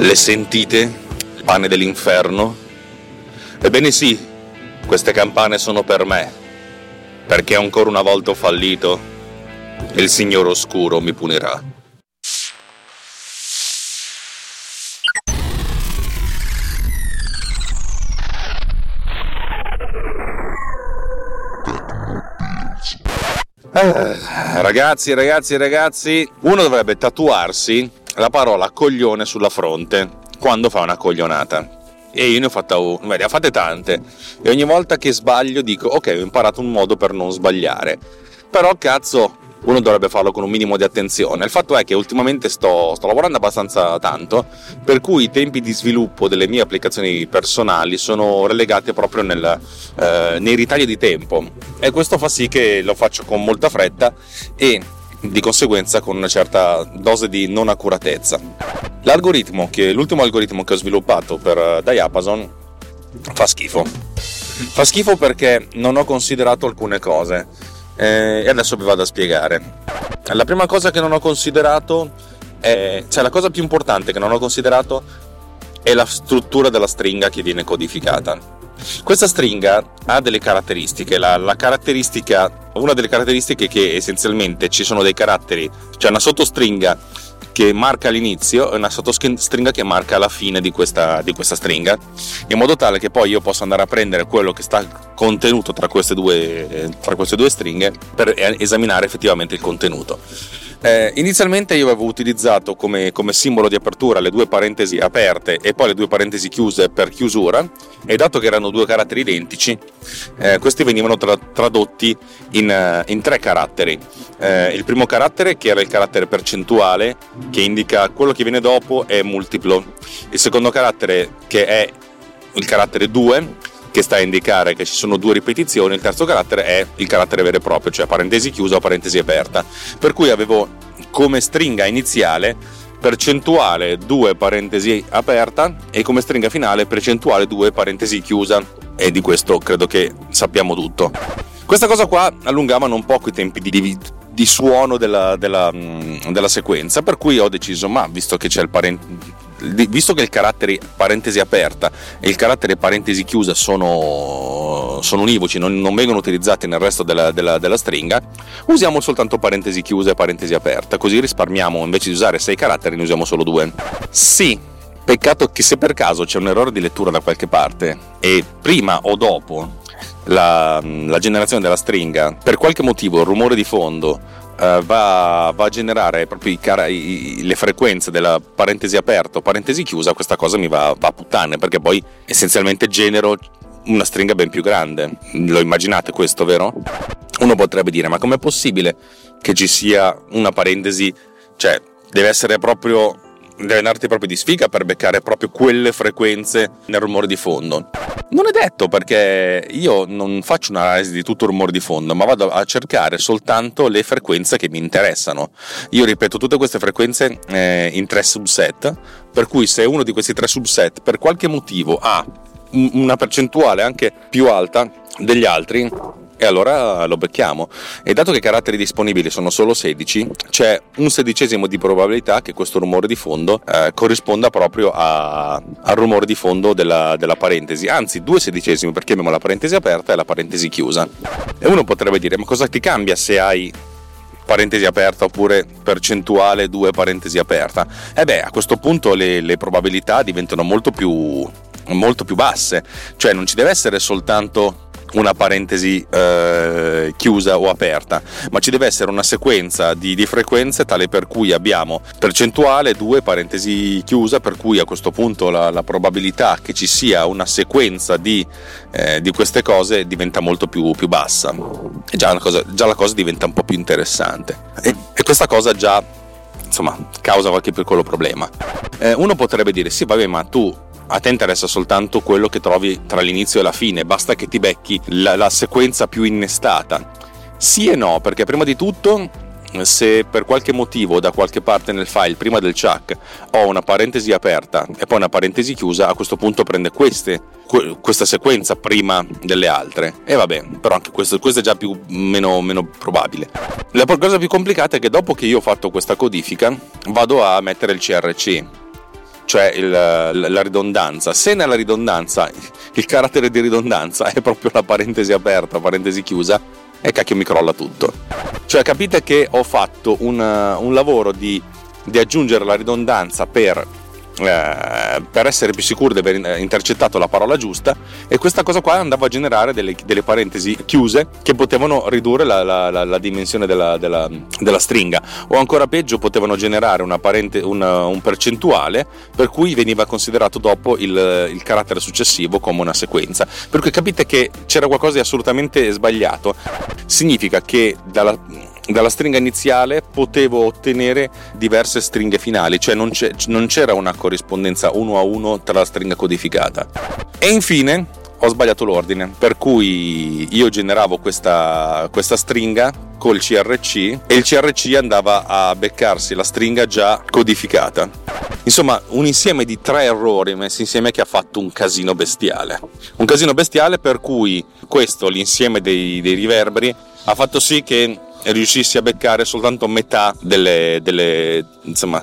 Le sentite? Il pane dell'inferno? Ebbene sì, queste campane sono per me, perché ancora una volta ho fallito e il Signore Oscuro mi punirà. Eh, ragazzi, ragazzi, ragazzi, uno dovrebbe tatuarsi la parola coglione sulla fronte quando fa una coglionata. E io ne ho fatta una, ne ho fatte tante. E ogni volta che sbaglio dico, ok, ho imparato un modo per non sbagliare. Però cazzo, uno dovrebbe farlo con un minimo di attenzione. Il fatto è che ultimamente sto, sto, lavorando abbastanza tanto, per cui i tempi di sviluppo delle mie applicazioni personali sono relegati proprio nel, eh, nei ritagli di tempo. E questo fa sì che lo faccio con molta fretta e di conseguenza con una certa dose di non accuratezza. L'algoritmo, che, l'ultimo algoritmo che ho sviluppato per uh, Diapason, fa schifo. Fa schifo perché non ho considerato alcune cose eh, e adesso vi vado a spiegare. La prima cosa che non ho considerato è, cioè la cosa più importante che non ho considerato è la struttura della stringa che viene codificata. Questa stringa ha delle caratteristiche, la, la, caratteristica, una delle caratteristiche è che essenzialmente ci sono dei caratteri, cioè una sottostringa che marca l'inizio e una sottostringa che marca la fine di questa, di questa, stringa, in modo tale che poi io possa andare a prendere quello che sta contenuto tra queste due, tra queste due stringhe per esaminare effettivamente il contenuto. Eh, inizialmente io avevo utilizzato come, come, simbolo di apertura le due parentesi aperte e poi le due parentesi chiuse per chiusura e dato che erano due caratteri identici, eh, questi venivano tra- tradotti in, uh, in, tre caratteri. Eh, il primo carattere che era il carattere percentuale che indica quello che viene dopo è multiplo, il secondo carattere che è il carattere 2 che sta a indicare che ci sono due ripetizioni, il terzo carattere è il carattere vero e proprio, cioè parentesi chiusa o parentesi aperta. Per cui avevo come stringa iniziale percentuale 2 parentesi aperta e come stringa finale percentuale 2 parentesi chiusa e di questo credo che sappiamo tutto. Questa cosa qua allungavano un po' i tempi di, di suono della, della, della, sequenza, per cui ho deciso, ma visto che c'è il parente visto che il carattere parentesi aperta e il carattere parentesi chiusa sono, sono univoci, non, non, vengono utilizzati nel resto della, della, della, stringa, usiamo soltanto parentesi chiusa e parentesi aperta, così risparmiamo, invece di usare sei caratteri ne usiamo solo due. Sì, peccato che se per caso c'è un errore di lettura da qualche parte e prima o dopo la, la generazione della stringa, per qualche motivo il rumore di fondo uh, va, va, a generare proprio i i, le frequenze della parentesi aperta o parentesi chiusa, questa cosa mi va, va a puttane perché poi essenzialmente genero una stringa ben più grande. Lo immaginate questo, vero? Uno potrebbe dire, ma com'è possibile che ci sia una parentesi, cioè deve essere proprio devi andarti proprio di sfiga per beccare proprio quelle frequenze nel rumore di fondo. Non è detto perché io non faccio un'analisi di tutto il rumore di fondo, ma vado a cercare soltanto le frequenze che mi interessano. Io ripeto tutte queste frequenze eh, in tre subset, per cui se uno di questi tre subset per qualche motivo ha una percentuale anche più alta degli altri, e allora lo becchiamo. E dato che i caratteri disponibili sono solo 16, c'è un sedicesimo di probabilità che questo rumore di fondo eh, corrisponda proprio a, al rumore di fondo della, della, parentesi, anzi due sedicesimi perché abbiamo la parentesi aperta e la parentesi chiusa. E uno potrebbe dire, ma cosa ti cambia se hai parentesi aperta oppure percentuale 2 parentesi aperta? E beh, a questo punto le, le probabilità diventano molto più molto più basse, cioè non ci deve essere soltanto una parentesi eh, chiusa o aperta, ma ci deve essere una sequenza di, di, frequenze tale per cui abbiamo percentuale, due parentesi chiusa, per cui a questo punto la, la probabilità che ci sia una sequenza di, eh, di queste cose diventa molto più, più bassa e già, cosa, già, la cosa diventa un po' più interessante. E, e questa cosa già insomma causa qualche piccolo problema. Eh, uno potrebbe dire sì, vabbè, ma tu a te interessa soltanto quello che trovi tra l'inizio e la fine, basta che ti becchi la, la sequenza più innestata. Sì e no, perché prima di tutto se per qualche motivo da qualche parte nel file prima del chuck ho una parentesi aperta e poi una parentesi chiusa, a questo punto prende queste, questa sequenza prima delle altre. E vabbè, però anche questo, questo è già più, meno, meno, probabile. La cosa più complicata è che dopo che io ho fatto questa codifica vado a mettere il CRC cioè il, la ridondanza. Se nella ridondanza il carattere di ridondanza è proprio la parentesi aperta, parentesi chiusa, e cacchio mi crolla tutto. Cioè capite che ho fatto un, un lavoro di, di aggiungere la ridondanza per eh, per essere più sicuro di aver intercettato la parola giusta e questa cosa qua andava a generare delle, delle parentesi chiuse che potevano ridurre la, la, la, la dimensione della, della, della, stringa. O ancora peggio potevano generare una parente, una, un percentuale per cui veniva considerato dopo il, il carattere successivo come una sequenza. Per cui capite che c'era qualcosa di assolutamente sbagliato. Significa che dalla dalla stringa iniziale potevo ottenere diverse stringhe finali, cioè non, non, c'era una corrispondenza uno a uno tra la stringa codificata. E infine ho sbagliato l'ordine, per cui io generavo questa, questa stringa col CRC e il CRC andava a beccarsi la stringa già codificata. Insomma, un insieme di tre errori messi insieme che ha fatto un casino bestiale. Un casino bestiale per cui questo, l'insieme dei, dei riverberi, ha fatto sì che riuscissi a beccare soltanto metà delle, delle, insomma,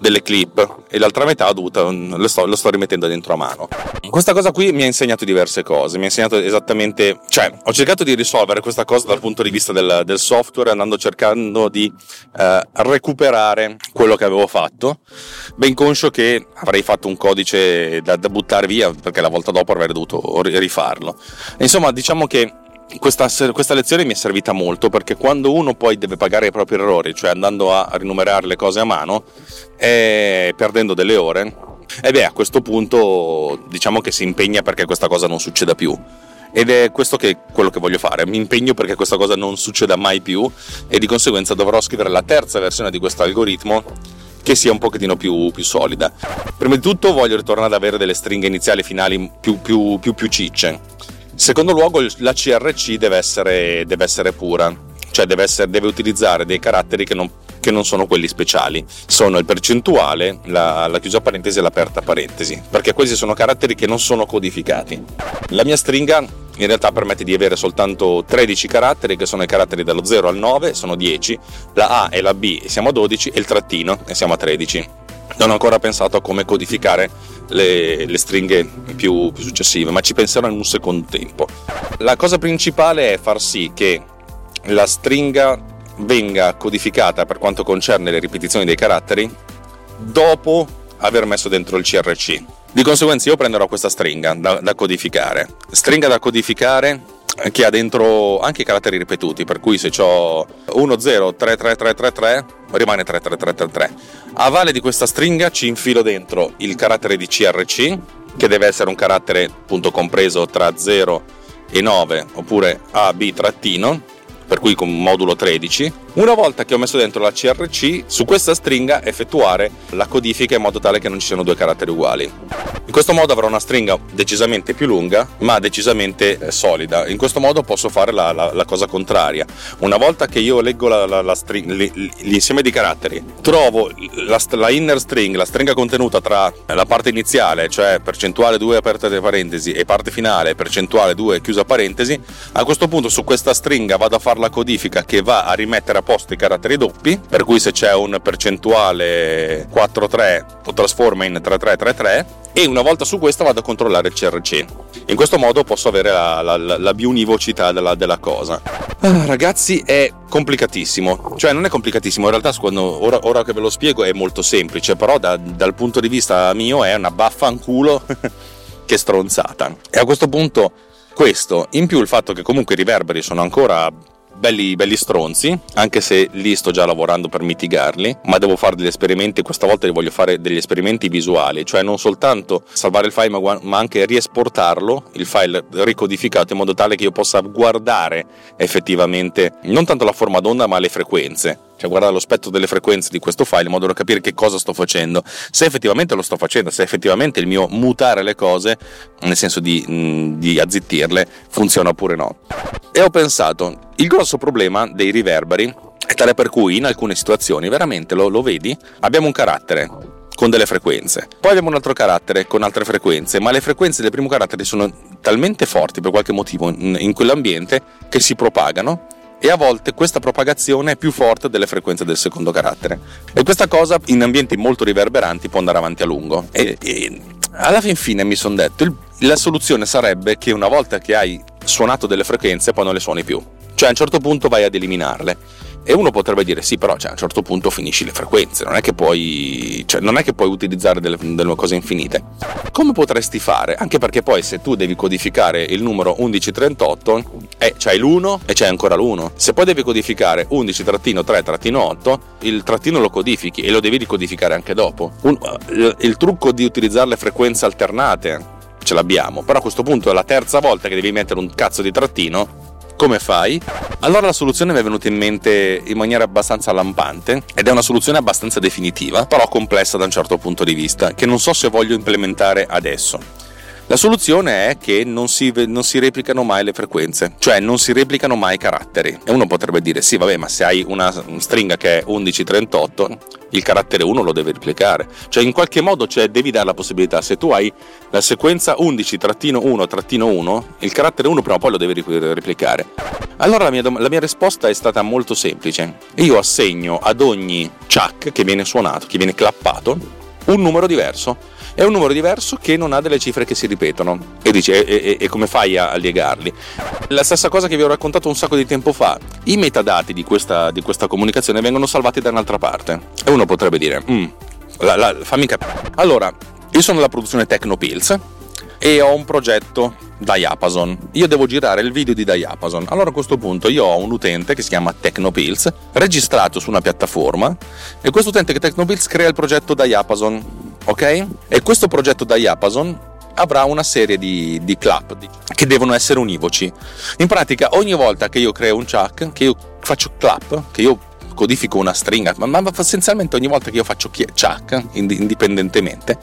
delle clip e l'altra metà ho dovuto, lo sto, lo sto, rimettendo dentro a mano. Questa cosa qui mi ha insegnato diverse cose, mi ha insegnato esattamente, cioè ho cercato di risolvere questa cosa dal punto di vista del, del software andando cercando di eh, recuperare quello che avevo fatto, ben conscio che avrei fatto un codice da, da buttare via perché la volta dopo avrei dovuto rifarlo. Insomma diciamo che questa, questa, lezione mi è servita molto perché quando uno poi deve pagare i propri errori, cioè andando a rinumerare le cose a mano e perdendo delle ore, e beh a questo punto diciamo che si impegna perché questa cosa non succeda più. Ed è questo che quello che voglio fare, mi impegno perché questa cosa non succeda mai più e di conseguenza dovrò scrivere la terza versione di questo algoritmo che sia un pochettino più, più, solida. Prima di tutto voglio ritornare ad avere delle stringhe iniziali e finali più, più, più, più cicce secondo luogo la CRC deve essere, deve essere pura, cioè deve, essere, deve, utilizzare dei caratteri che non, che non, sono quelli speciali. Sono il percentuale, la, la chiusa parentesi e l'aperta parentesi, perché questi sono caratteri che non sono codificati. La mia stringa in realtà permette di avere soltanto 13 caratteri, che sono i caratteri dallo 0 al 9, sono 10, la A e la B siamo a 12 e il trattino e siamo a 13. Non ho ancora pensato a come codificare le, le stringhe più, più successive, ma ci penserò in un secondo tempo. La cosa principale è far sì che la stringa venga codificata per quanto concerne le ripetizioni dei caratteri dopo aver messo dentro il CRC. Di conseguenza io prenderò questa stringa da, da codificare. Stringa da codificare che ha dentro anche i caratteri ripetuti, per cui se ho 1 0 3 3 3 3 3 rimane 3 3 3 3 3. A valle di questa stringa ci infilo dentro il carattere di CRC, che deve essere un carattere appunto compreso tra 0 e 9 oppure AB trattino per cui con modulo 13. Una volta che ho messo dentro la CRC, su questa stringa effettuare la codifica in modo tale che non ci siano due caratteri uguali. In questo modo avrò una stringa decisamente più lunga, ma decisamente eh, solida. In questo modo posso fare la, la, la cosa contraria. Una volta che io leggo la, string, l'insieme di caratteri, trovo la, inner string, la stringa contenuta tra la parte iniziale, cioè percentuale 2 aperta parentesi, e parte finale, percentuale 2 chiusa parentesi, a questo punto su questa stringa vado a fare la codifica che va a rimettere posto i caratteri doppi, per cui se c'è un percentuale 4-3 lo trasforma in 3-3-3-3 e una volta su questo vado a controllare il CRC. In questo modo posso avere la, la, la, biunivocità della, della cosa. Ah, ragazzi, è complicatissimo. Cioè, non è complicatissimo, in realtà quando, ora, ora, che ve lo spiego è molto semplice, però da, dal punto di vista mio è una baffa in culo che stronzata. E a questo punto questo, in più il fatto che comunque i riverberi sono ancora belli, belli stronzi, anche se lì sto già lavorando per mitigarli, ma devo fare degli esperimenti, questa volta voglio fare degli esperimenti visuali, cioè non soltanto salvare il file ma, ma anche riesportarlo, il file ricodificato in modo tale che io possa guardare effettivamente non tanto la forma d'onda ma le frequenze cioè guardare lo spettro delle frequenze di questo file in modo da capire che cosa sto facendo, se effettivamente lo sto facendo, se effettivamente il mio mutare le cose, nel senso di, di azzittirle, funziona oppure no. E ho pensato, il grosso problema dei riverberi è tale per cui in alcune situazioni, veramente lo, lo vedi, abbiamo un carattere con delle frequenze. Poi abbiamo un altro carattere con altre frequenze, ma le frequenze del primo carattere sono talmente forti per qualche motivo in, in quell'ambiente che si propagano e a volte questa propagazione è più forte delle frequenze del secondo carattere. E questa cosa in ambienti molto riverberanti può andare avanti a lungo. E, e alla fin fine mi sono detto, il, la soluzione sarebbe che una volta che hai suonato delle frequenze poi non le suoni più. Cioè a un certo punto vai ad eliminarle e uno potrebbe dire sì, però cioè, a un certo punto finisci le frequenze, non è che puoi, cioè, è che puoi utilizzare delle, delle, cose infinite. Come potresti fare? Anche perché poi se tu devi codificare il numero 1138, eh, c'hai l'1 e c'è ancora l'1. Se poi devi codificare 11-3-8, il trattino lo codifichi e lo devi ricodificare anche dopo. Un, il, il trucco di utilizzare le frequenze alternate ce l'abbiamo, però a questo punto è la terza volta che devi mettere un cazzo di trattino come fai? Allora la soluzione mi è venuta in mente in maniera abbastanza lampante ed è una soluzione abbastanza definitiva, però complessa da un certo punto di vista, che non so se voglio implementare adesso. La soluzione è che non si, non si, replicano mai le frequenze, cioè non si replicano mai i caratteri. E uno potrebbe dire: sì, vabbè, ma se hai una stringa che è 1138, il carattere 1 lo deve replicare. Cioè, in qualche modo cioè, devi dare la possibilità. Se tu hai la sequenza 11-1-1, il carattere 1 prima o poi lo devi replicare. Allora la mia, la mia risposta è stata molto semplice. Io assegno ad ogni chuck che viene suonato, che viene clappato, un numero diverso è un numero diverso che non ha delle cifre che si ripetono. E dici, e, e, e come fai a, a, liegarli? La stessa cosa che vi ho raccontato un sacco di tempo fa. I metadati di questa, di questa comunicazione vengono salvati da un'altra parte. E uno potrebbe dire, mm, la, la, fammi capire. Allora, io sono la produzione Tecnopills e ho un progetto Diapason. Io devo girare il video di Diapason. Allora a questo punto io ho un utente che si chiama Tecnopills, registrato su una piattaforma e questo utente che Tecnopills crea il progetto Diapason ok? E questo progetto da Iapason avrà una serie di, di clap che devono essere univoci. In pratica, ogni volta che io creo un chuck, che io faccio clap, che io codifico una stringa, ma, ma essenzialmente ogni volta che io faccio chuck, indipendentemente,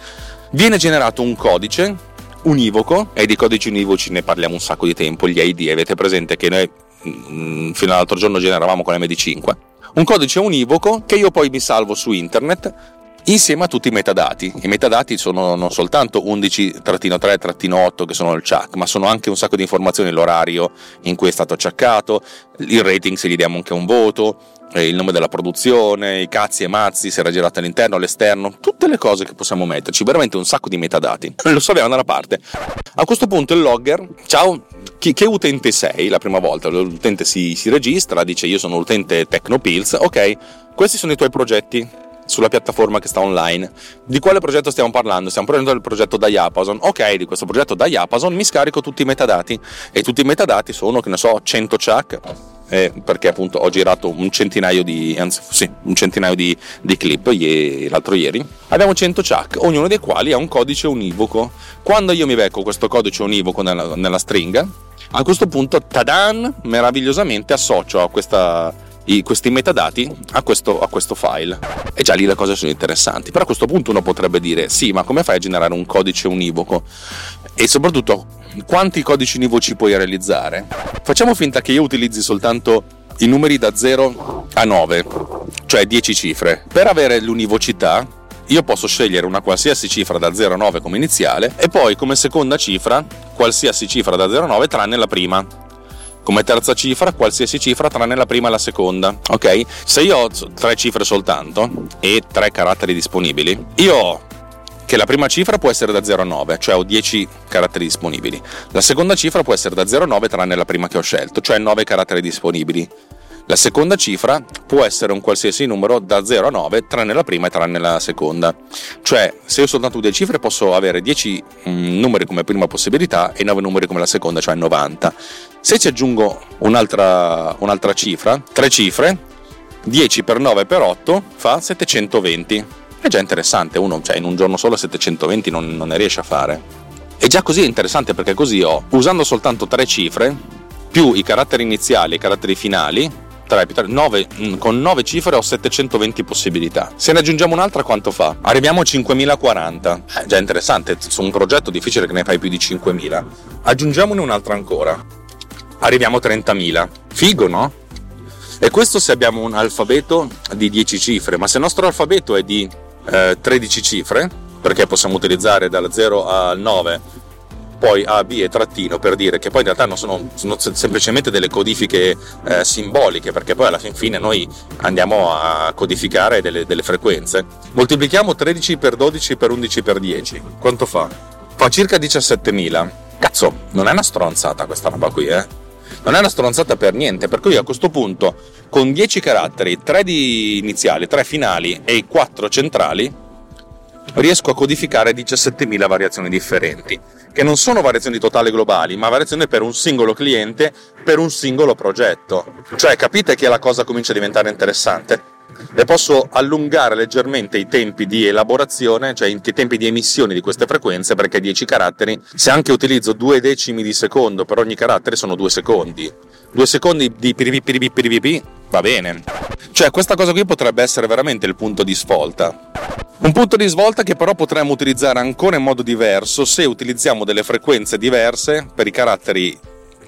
viene generato un codice univoco, e di codici univoci ne parliamo un sacco di tempo, gli ID, avete presente che noi mm, fino all'altro giorno generavamo con MD5, un codice univoco che io poi mi salvo su internet insieme a tutti i metadati. I metadati sono non soltanto 11-3-8 che sono il chuck, ma sono anche un sacco di informazioni, l'orario in cui è stato acciaccato, il rating se gli diamo anche un voto, il nome della produzione, i cazzi e mazzi, se era girato all'interno, o all'esterno, tutte le cose che possiamo metterci, veramente un sacco di metadati. Lo salviamo da una parte. A questo punto il logger, ciao, chi, che utente sei la prima volta? L'utente si, si registra, dice io sono l'utente Tecnopills, ok, questi sono i tuoi progetti, sulla piattaforma che sta online. Di quale progetto stiamo parlando? Stiamo parlando del progetto Diapason. Ok, di questo progetto Diapason mi scarico tutti i metadati e tutti i metadati sono, che ne so, 100 chuck. Eh, perché appunto ho girato un centinaio di, anzi, sì, un centinaio di, di clip ieri, l'altro ieri. Abbiamo 100 chuck, ognuno dei quali ha un codice univoco. Quando io mi becco questo codice univoco nella, nella stringa, a questo punto, tadan, meravigliosamente associo a questa i, questi metadati a questo, a questo, file. E già lì le cose sono interessanti. Però a questo punto uno potrebbe dire: sì, ma come fai a generare un codice univoco? E soprattutto, quanti codici univoci puoi realizzare? Facciamo finta che io utilizzi soltanto i numeri da 0 a 9, cioè 10 cifre. Per avere l'univocità, io posso scegliere una qualsiasi cifra da 0 a 9 come iniziale e poi come seconda cifra qualsiasi cifra da 0 a 9 tranne la prima come terza cifra qualsiasi cifra tranne la prima e la seconda. Ok? Se io ho tre cifre soltanto e tre caratteri disponibili, io ho che la prima cifra può essere da 0 a 9, cioè ho 10 caratteri disponibili. La seconda cifra può essere da 0 a 9 tranne la prima che ho scelto, cioè 9 caratteri disponibili. La seconda cifra può essere un qualsiasi numero da 0 a 9, tranne la prima e tranne la seconda. Cioè, se ho soltanto due cifre, posso avere 10 mm, numeri come prima possibilità e 9 numeri come la seconda, cioè 90. Se ci aggiungo un'altra, un'altra cifra, tre cifre, 10 per 9 per 8 fa 720. È già interessante, uno cioè, in un giorno solo 720 non, non ne riesce a fare. E già così è interessante perché così ho, usando soltanto tre cifre, più i caratteri iniziali e i caratteri finali, 3 più 3, 9, con 9 cifre ho 720 possibilità. Se ne aggiungiamo un'altra quanto fa? Arriviamo a 5040. È già interessante, su un progetto difficile che ne fai più di 5000. Aggiungiamone un'altra ancora. Arriviamo a 30.000. Figo, no? E questo se abbiamo un alfabeto di 10 cifre, ma se il nostro alfabeto è di eh, 13 cifre, perché possiamo utilizzare dal 0 al 9 poi A, B e trattino per dire che poi in realtà non sono, sono semplicemente delle codifiche eh, simboliche perché poi alla fin fine noi andiamo a codificare delle, delle, frequenze moltiplichiamo 13 per 12 per 11 per 10 quanto fa? fa circa 17.000 cazzo non è una stronzata questa roba qui eh non è una stronzata per niente per cui a questo punto con 10 caratteri 3 di iniziali 3 finali e 4 centrali riesco a codificare 17.000 variazioni differenti che non sono variazioni totali globali, ma variazioni per un singolo cliente, per un singolo progetto. Cioè, capite che la cosa comincia a diventare interessante? E posso allungare leggermente i tempi di elaborazione, cioè i tempi di emissione di queste frequenze, perché 10 caratteri, se anche utilizzo due decimi di secondo per ogni carattere, sono due secondi. Due secondi di piripi piripi piripi va bene. Cioè, questa cosa qui potrebbe essere veramente il punto di svolta. Un punto di svolta che però potremmo utilizzare ancora in modo diverso se utilizziamo delle frequenze diverse per i caratteri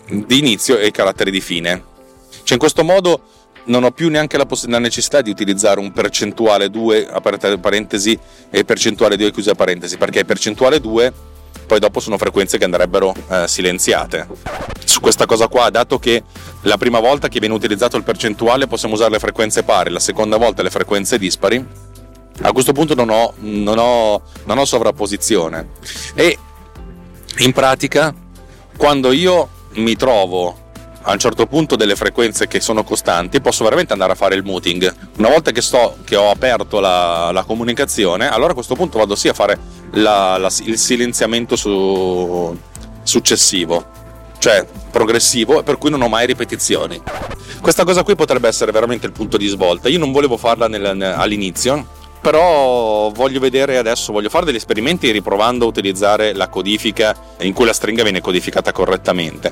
di inizio e i caratteri di fine. Cioè in questo modo non ho più neanche la, poss- la necessità di utilizzare un percentuale 2 aperte parentesi e percentuale 2 chiusa parentesi perché percentuale 2 poi dopo sono frequenze che andrebbero eh, silenziate. Su questa cosa qua, dato che la prima volta che viene utilizzato il percentuale possiamo usare le frequenze pari, la seconda volta le frequenze dispari, a questo punto non ho, non ho, non ho sovrapposizione. E in pratica, quando io mi trovo a un certo punto delle frequenze che sono costanti, posso veramente andare a fare il muting. Una volta che, sto, che ho aperto la, la, comunicazione, allora a questo punto vado sì a fare la, la, il silenziamento su, successivo, cioè progressivo, per cui non ho mai ripetizioni. Questa cosa qui potrebbe essere veramente il punto di svolta. Io non volevo farla nel, all'inizio, però voglio vedere adesso, voglio fare degli esperimenti riprovando a utilizzare la codifica in cui la stringa viene codificata correttamente.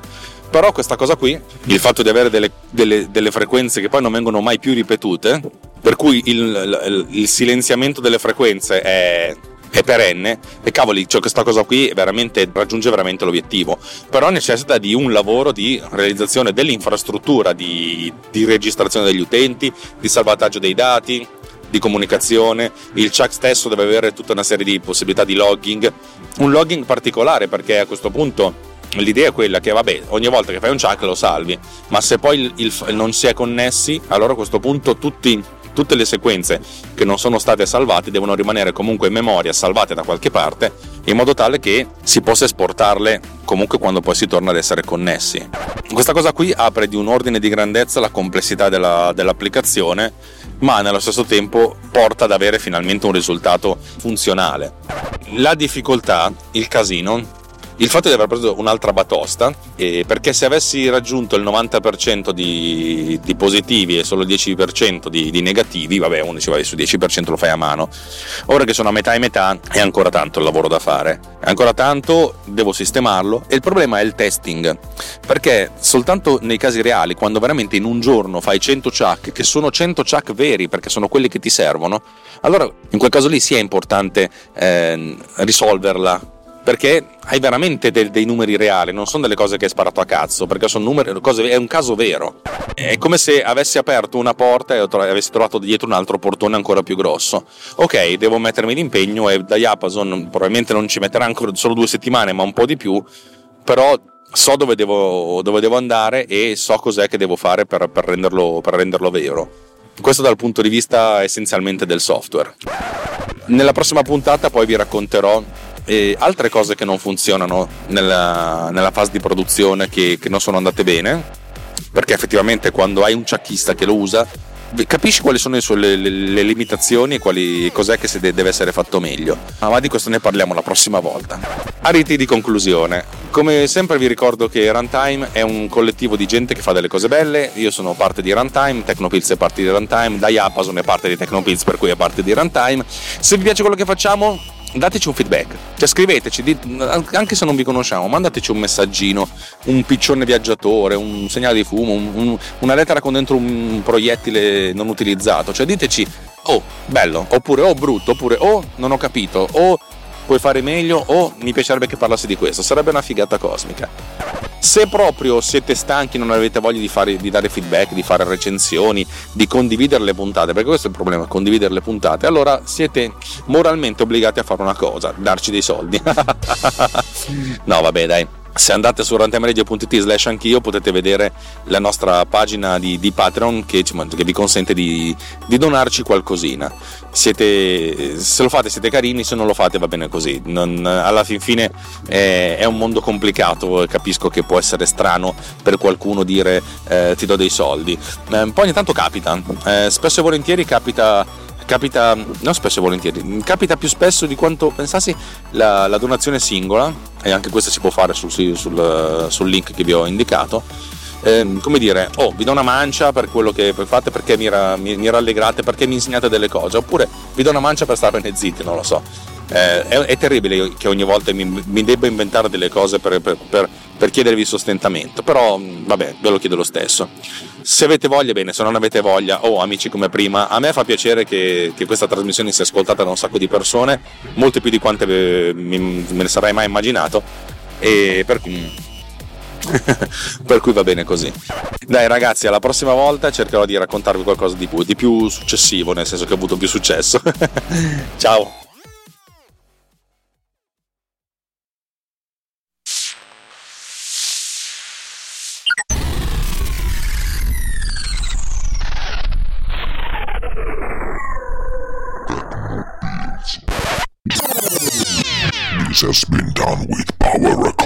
Però questa cosa qui, il fatto di avere delle, delle, delle frequenze che poi non vengono mai più ripetute, per cui il, il, il silenziamento delle frequenze è, è perenne e cavoli, cioè questa cosa qui veramente, raggiunge veramente l'obiettivo, però necessita di un lavoro di realizzazione dell'infrastruttura, di, di registrazione degli utenti, di salvataggio dei dati, di comunicazione, il chuck stesso deve avere tutta una serie di possibilità di logging, un logging particolare perché a questo punto l'idea è quella che vabbè ogni volta che fai un chuck lo salvi, ma se poi il, il, non si è connessi allora a questo punto tutti, tutte le sequenze che non sono state salvate devono rimanere comunque in memoria, salvate da qualche parte, in modo tale che si possa esportarle comunque quando poi si torna ad essere connessi. Questa cosa qui apre di un ordine di grandezza la complessità della, dell'applicazione ma nello stesso tempo porta ad avere finalmente un risultato funzionale. La difficoltà, il casino, il fatto di aver preso un'altra batosta, eh, perché se avessi raggiunto il 90% di, di, positivi e solo il 10% di, di negativi, vabbè, uno dice, vai, su 10% lo fai a mano. Ora che sono a metà e metà, è ancora tanto il lavoro da fare. È ancora tanto, devo sistemarlo. E il problema è il testing, perché soltanto nei casi reali, quando veramente in un giorno fai 100 chuck, che sono 100 chuck veri, perché sono quelli che ti servono, allora in quel caso lì sì è importante eh, risolverla perché hai veramente dei, dei, numeri reali, non sono delle cose che hai sparato a cazzo, perché sono numeri, cose, è un caso vero. È come se avessi aperto una porta e avessi trovato dietro un altro portone ancora più grosso. Ok, devo mettermi l'impegno e da Yapazon probabilmente non ci metterà ancora solo due settimane, ma un po' di più, però so dove devo, dove devo andare e so cos'è che devo fare per, per, renderlo, per renderlo vero. Questo dal punto di vista essenzialmente del software. Nella prossima puntata poi vi racconterò e altre cose che non funzionano nella, nella fase di produzione che, che non sono andate bene perché effettivamente quando hai un ciacchista che lo usa capisci quali sono le, sue, le, le limitazioni e quali, cos'è che deve essere fatto meglio. Ma di questo ne parliamo la prossima volta. A riti di conclusione, come sempre vi ricordo che Runtime è un collettivo di gente che fa delle cose belle, io sono parte di Runtime, Tecnopills è parte di Runtime, Diapason è parte di Tecnopills per cui è parte di Runtime. Se vi piace quello che facciamo dateci un feedback, cioè scriveteci, anche se non vi conosciamo, mandateci un messaggino, un piccione viaggiatore, un segnale di fumo, un, un, una lettera con dentro un proiettile non utilizzato, cioè diteci oh bello, oppure oh brutto, oppure oh non ho capito, oh puoi fare meglio o mi piacerebbe che parlassi di questo, sarebbe una figata cosmica. Se proprio siete stanchi, non avete voglia di, fare, di, dare feedback, di fare recensioni, di condividere le puntate, perché questo è il problema, condividere le puntate, allora siete moralmente obbligati a fare una cosa, darci dei soldi. no, vabbè, dai se andate su rantemradio.it slash anch'io potete vedere la nostra pagina di, di Patreon che, che, vi consente di, di, donarci qualcosina. Siete, se lo fate siete carini se non lo fate va bene così. Non, alla fin fine è, è, un mondo complicato capisco che può essere strano per qualcuno dire eh, ti do dei soldi eh, poi ogni tanto capita eh, spesso e volentieri capita capita, non spesso e volentieri, capita più spesso di quanto pensassi la, la donazione singola, e anche questa si può fare sul, sul, sul link che vi ho indicato. Eh, come dire, oh, vi do una mancia per quello che fate perché mi, ra, mi, mi rallegrate, perché mi insegnate delle cose, oppure vi do una mancia per starvene zitti, non lo so. Eh, è, è, terribile che ogni volta mi, mi, debba inventare delle cose per, per, per, per chiedervi sostentamento, però vabbè, ve lo chiedo lo stesso se avete voglia bene, se non avete voglia, o oh, amici come prima, a me fa piacere che, che, questa trasmissione sia ascoltata da un sacco di persone, molte più di quante me ne sarei mai immaginato, e per cui, per cui va bene così. Dai ragazzi, alla prossima volta cercherò di raccontarvi qualcosa di più, di più successivo, nel senso che ho avuto più successo. Ciao! Done with Power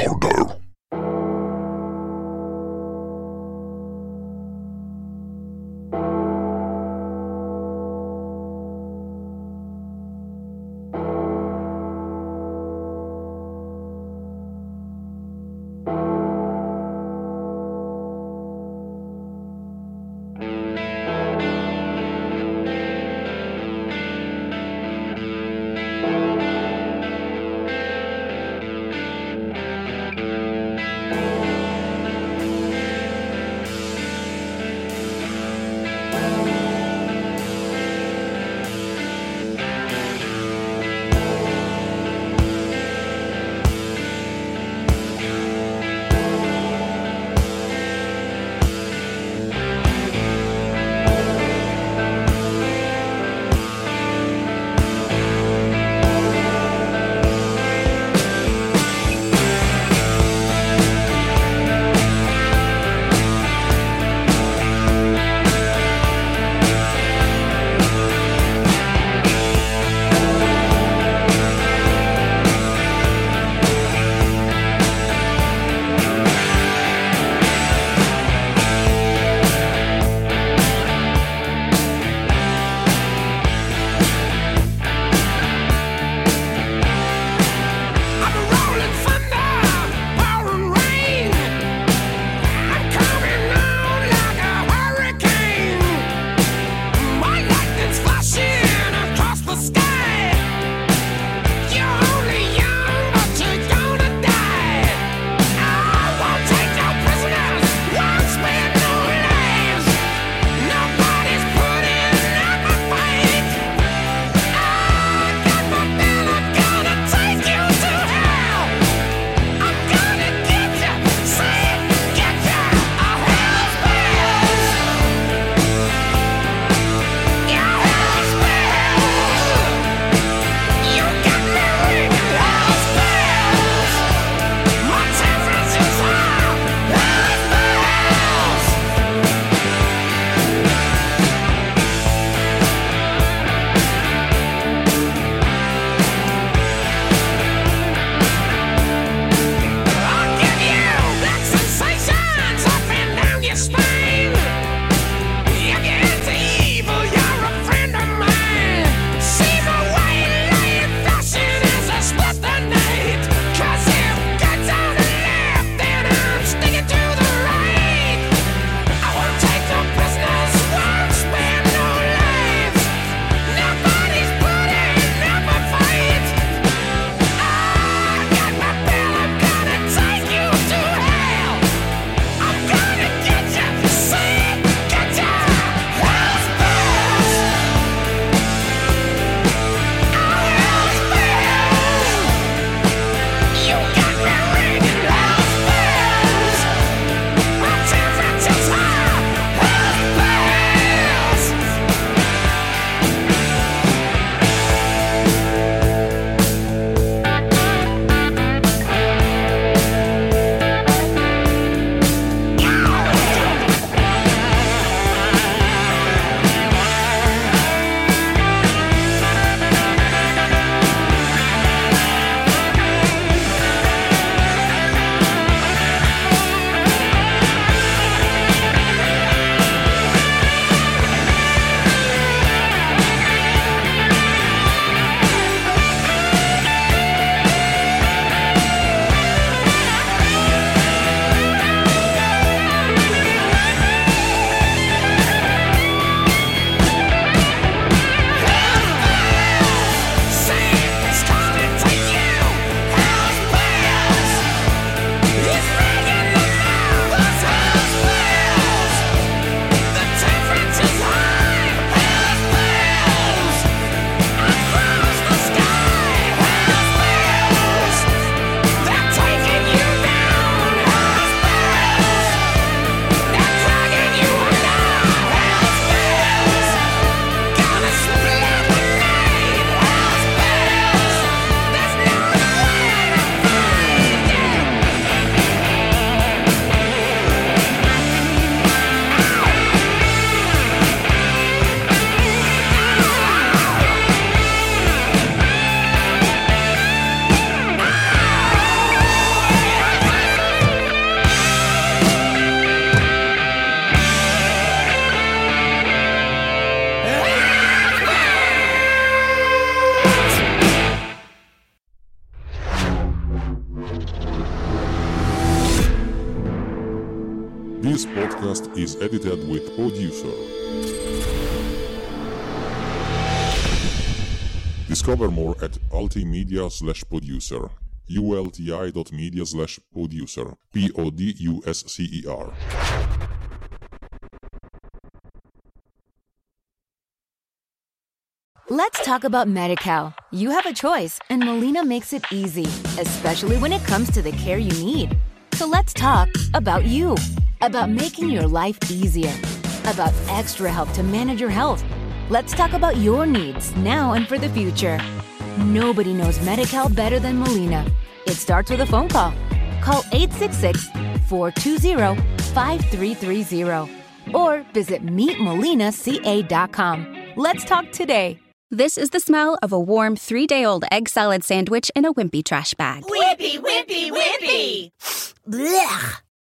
edited with Producer. Discover more at ultimedia slash producer. ulti.media slash producer. P-O-D-U-S-C-E-R. Let's talk about MediCal. You have a choice, and Molina makes it easy, especially when it comes to the care you need. So let's talk about you, about making your life easier, about extra help to manage your health. Let's talk about your needs now and for the future. Nobody knows MediCal better than Molina. It starts with a phone call. Call 866 420 5330 or visit meetmolinaca.com. Let's talk today. This is the smell of a warm three day old egg salad sandwich in a wimpy trash bag. Wimpy, wimpy, wimpy! Blech.